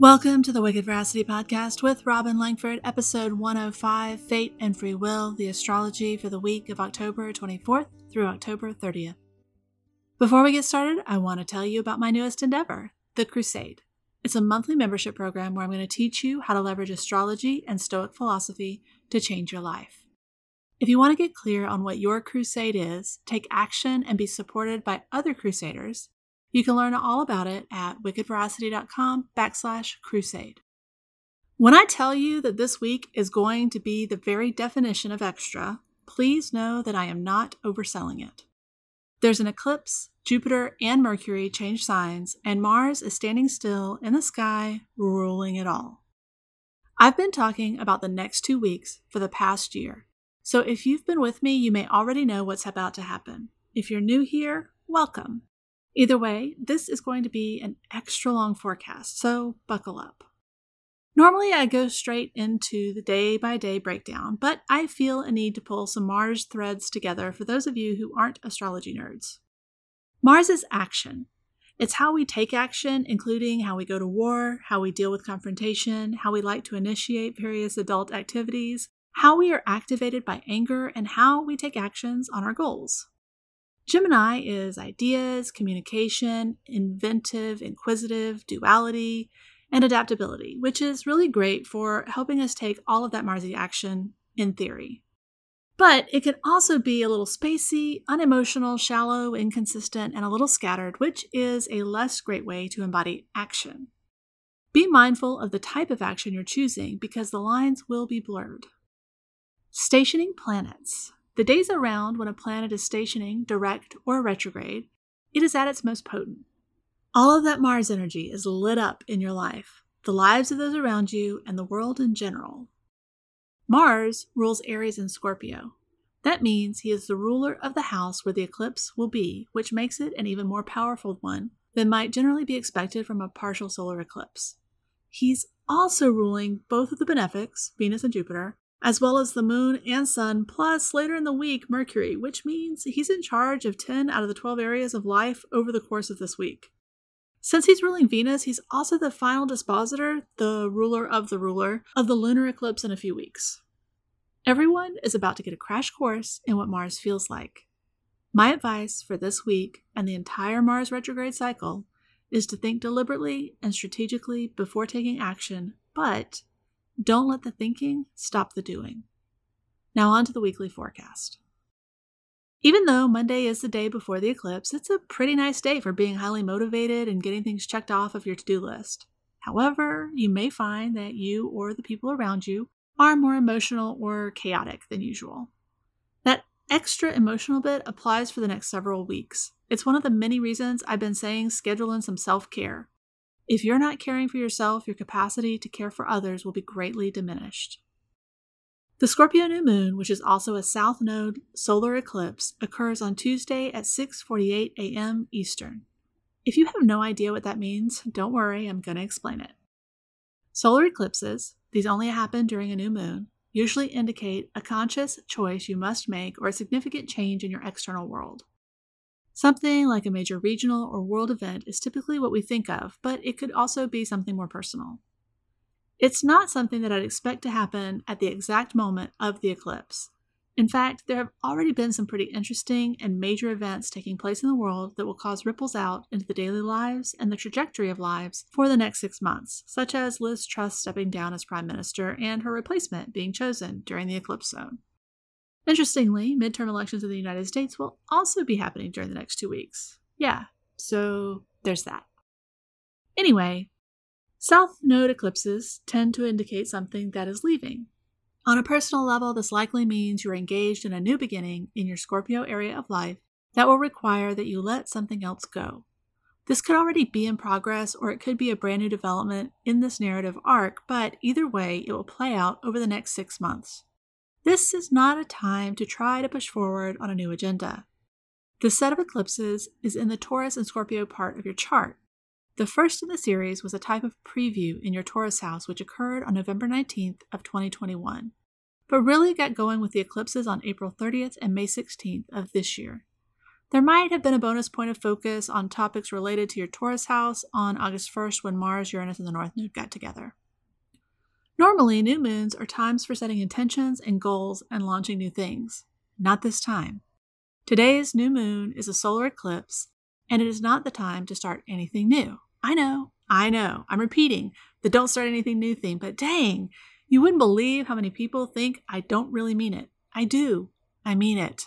Welcome to the Wicked Veracity Podcast with Robin Langford, episode 105 Fate and Free Will, the astrology for the week of October 24th through October 30th. Before we get started, I want to tell you about my newest endeavor, The Crusade. It's a monthly membership program where I'm going to teach you how to leverage astrology and Stoic philosophy to change your life. If you want to get clear on what your crusade is, take action, and be supported by other crusaders, you can learn all about it at wickedveracity.com backslash crusade. When I tell you that this week is going to be the very definition of extra, please know that I am not overselling it. There's an eclipse, Jupiter and Mercury change signs, and Mars is standing still in the sky, ruling it all. I've been talking about the next two weeks for the past year, so if you've been with me, you may already know what's about to happen. If you're new here, welcome. Either way, this is going to be an extra long forecast, so buckle up. Normally, I go straight into the day by day breakdown, but I feel a need to pull some Mars threads together for those of you who aren't astrology nerds. Mars is action. It's how we take action, including how we go to war, how we deal with confrontation, how we like to initiate various adult activities, how we are activated by anger, and how we take actions on our goals. Gemini is ideas, communication, inventive, inquisitive, duality, and adaptability, which is really great for helping us take all of that Marsy action in theory. But it can also be a little spacey, unemotional, shallow, inconsistent, and a little scattered, which is a less great way to embody action. Be mindful of the type of action you're choosing because the lines will be blurred. Stationing planets. The days around when a planet is stationing, direct, or retrograde, it is at its most potent. All of that Mars energy is lit up in your life, the lives of those around you, and the world in general. Mars rules Aries and Scorpio. That means he is the ruler of the house where the eclipse will be, which makes it an even more powerful one than might generally be expected from a partial solar eclipse. He's also ruling both of the benefics, Venus and Jupiter, as well as the moon and sun, plus later in the week, Mercury, which means he's in charge of 10 out of the 12 areas of life over the course of this week. Since he's ruling Venus, he's also the final dispositor, the ruler of the ruler, of the lunar eclipse in a few weeks. Everyone is about to get a crash course in what Mars feels like. My advice for this week and the entire Mars retrograde cycle is to think deliberately and strategically before taking action, but don't let the thinking stop the doing. Now, on to the weekly forecast. Even though Monday is the day before the eclipse, it's a pretty nice day for being highly motivated and getting things checked off of your to do list. However, you may find that you or the people around you are more emotional or chaotic than usual. That extra emotional bit applies for the next several weeks. It's one of the many reasons I've been saying schedule in some self care. If you're not caring for yourself, your capacity to care for others will be greatly diminished. The Scorpio new moon, which is also a south node solar eclipse, occurs on Tuesday at 6:48 a.m. Eastern. If you have no idea what that means, don't worry, I'm going to explain it. Solar eclipses, these only happen during a new moon, usually indicate a conscious choice you must make or a significant change in your external world. Something like a major regional or world event is typically what we think of, but it could also be something more personal. It's not something that I'd expect to happen at the exact moment of the eclipse. In fact, there have already been some pretty interesting and major events taking place in the world that will cause ripples out into the daily lives and the trajectory of lives for the next six months, such as Liz Truss stepping down as Prime Minister and her replacement being chosen during the eclipse zone. Interestingly, midterm elections in the United States will also be happening during the next two weeks. Yeah, so there's that. Anyway, South node eclipses tend to indicate something that is leaving. On a personal level, this likely means you're engaged in a new beginning in your Scorpio area of life that will require that you let something else go. This could already be in progress, or it could be a brand new development in this narrative arc, but either way, it will play out over the next six months. This is not a time to try to push forward on a new agenda. The set of eclipses is in the Taurus and Scorpio part of your chart. The first in the series was a type of preview in your Taurus house which occurred on November 19th of 2021, but really got going with the eclipses on April 30th and May 16th of this year. There might have been a bonus point of focus on topics related to your Taurus house on August 1st when Mars, Uranus, and the North Node got together. Normally, new moons are times for setting intentions and goals and launching new things. Not this time. Today's new moon is a solar eclipse, and it is not the time to start anything new. I know, I know, I'm repeating the don't start anything new theme, but dang, you wouldn't believe how many people think I don't really mean it. I do. I mean it.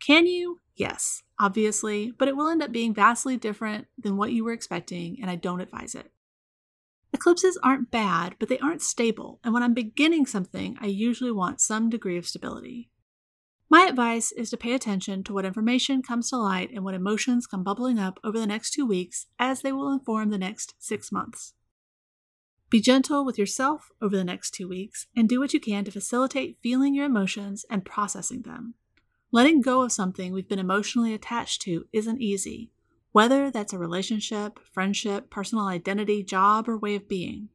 Can you? Yes, obviously, but it will end up being vastly different than what you were expecting, and I don't advise it. Eclipses aren't bad, but they aren't stable, and when I'm beginning something, I usually want some degree of stability. My advice is to pay attention to what information comes to light and what emotions come bubbling up over the next two weeks, as they will inform the next six months. Be gentle with yourself over the next two weeks and do what you can to facilitate feeling your emotions and processing them. Letting go of something we've been emotionally attached to isn't easy, whether that's a relationship, friendship, personal identity, job, or way of being.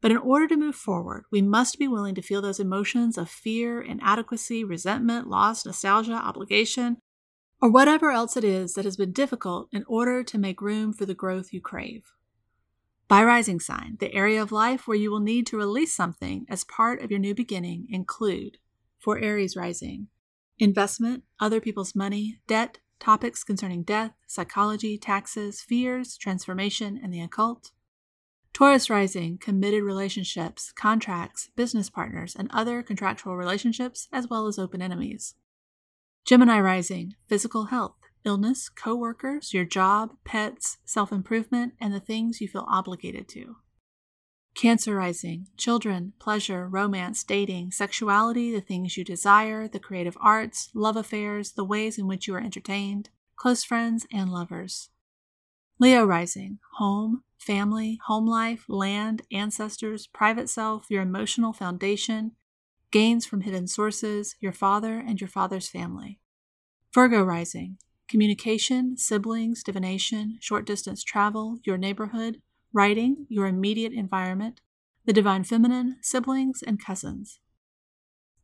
But in order to move forward, we must be willing to feel those emotions of fear, inadequacy, resentment, loss, nostalgia, obligation, or whatever else it is that has been difficult in order to make room for the growth you crave. By rising sign, the area of life where you will need to release something as part of your new beginning include for Aries rising, investment, other people's money, debt, topics concerning death, psychology, taxes, fears, transformation, and the occult. Taurus rising, committed relationships, contracts, business partners, and other contractual relationships, as well as open enemies. Gemini rising, physical health, illness, coworkers, your job, pets, self improvement, and the things you feel obligated to. Cancer rising, children, pleasure, romance, dating, sexuality, the things you desire, the creative arts, love affairs, the ways in which you are entertained, close friends, and lovers. Leo rising, home, family, home life, land, ancestors, private self, your emotional foundation, gains from hidden sources, your father and your father's family. Virgo rising, communication, siblings, divination, short distance travel, your neighborhood, writing, your immediate environment, the divine feminine, siblings, and cousins.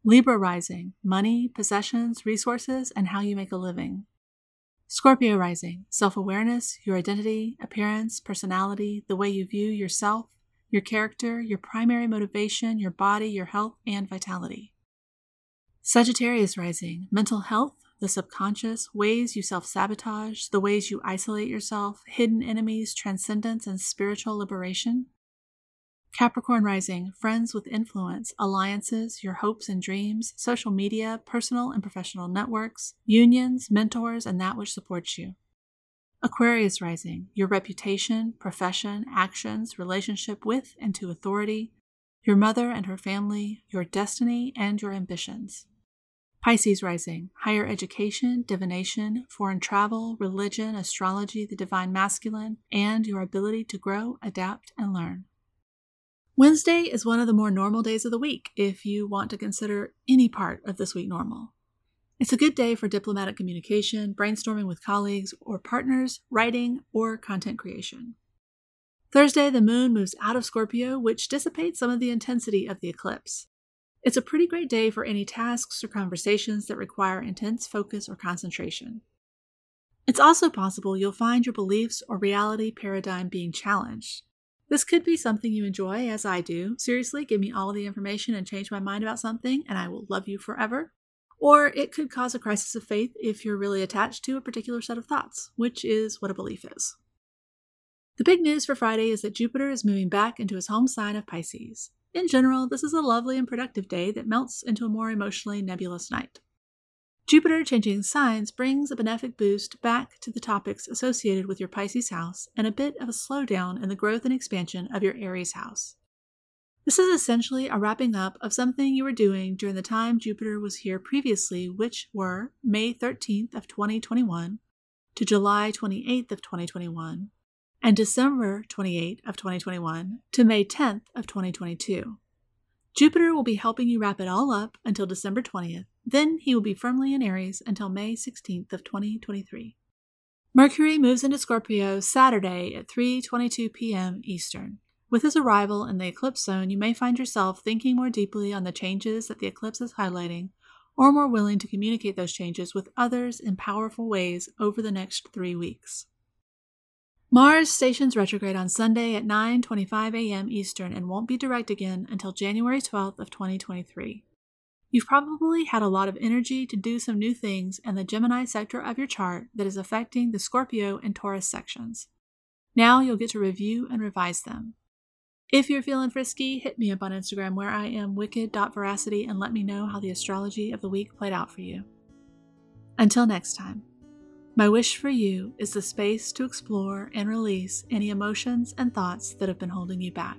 Libra rising, money, possessions, resources, and how you make a living. Scorpio rising, self awareness, your identity, appearance, personality, the way you view yourself, your character, your primary motivation, your body, your health, and vitality. Sagittarius rising, mental health, the subconscious, ways you self sabotage, the ways you isolate yourself, hidden enemies, transcendence, and spiritual liberation. Capricorn rising, friends with influence, alliances, your hopes and dreams, social media, personal and professional networks, unions, mentors, and that which supports you. Aquarius rising, your reputation, profession, actions, relationship with and to authority, your mother and her family, your destiny, and your ambitions. Pisces rising, higher education, divination, foreign travel, religion, astrology, the divine masculine, and your ability to grow, adapt, and learn. Wednesday is one of the more normal days of the week if you want to consider any part of this week normal. It's a good day for diplomatic communication, brainstorming with colleagues or partners, writing, or content creation. Thursday, the moon moves out of Scorpio, which dissipates some of the intensity of the eclipse. It's a pretty great day for any tasks or conversations that require intense focus or concentration. It's also possible you'll find your beliefs or reality paradigm being challenged. This could be something you enjoy, as I do. Seriously, give me all the information and change my mind about something, and I will love you forever. Or it could cause a crisis of faith if you're really attached to a particular set of thoughts, which is what a belief is. The big news for Friday is that Jupiter is moving back into his home sign of Pisces. In general, this is a lovely and productive day that melts into a more emotionally nebulous night. Jupiter changing signs brings a benefic boost back to the topics associated with your Pisces house and a bit of a slowdown in the growth and expansion of your Aries house. This is essentially a wrapping up of something you were doing during the time Jupiter was here previously, which were May 13th of 2021 to July 28th of 2021 and December 28 of 2021 to May 10th of 2022. Jupiter will be helping you wrap it all up until December 20th. Then he will be firmly in Aries until May 16th of 2023. Mercury moves into Scorpio Saturday at 3:22 p.m. Eastern. With his arrival in the eclipse zone, you may find yourself thinking more deeply on the changes that the eclipse is highlighting, or more willing to communicate those changes with others in powerful ways over the next three weeks. Mars stations retrograde on Sunday at 9:25 a.m. Eastern and won't be direct again until January 12th of 2023. You've probably had a lot of energy to do some new things in the Gemini sector of your chart that is affecting the Scorpio and Taurus sections. Now you'll get to review and revise them. If you're feeling frisky, hit me up on Instagram where I am wicked.veracity and let me know how the astrology of the week played out for you. Until next time, my wish for you is the space to explore and release any emotions and thoughts that have been holding you back.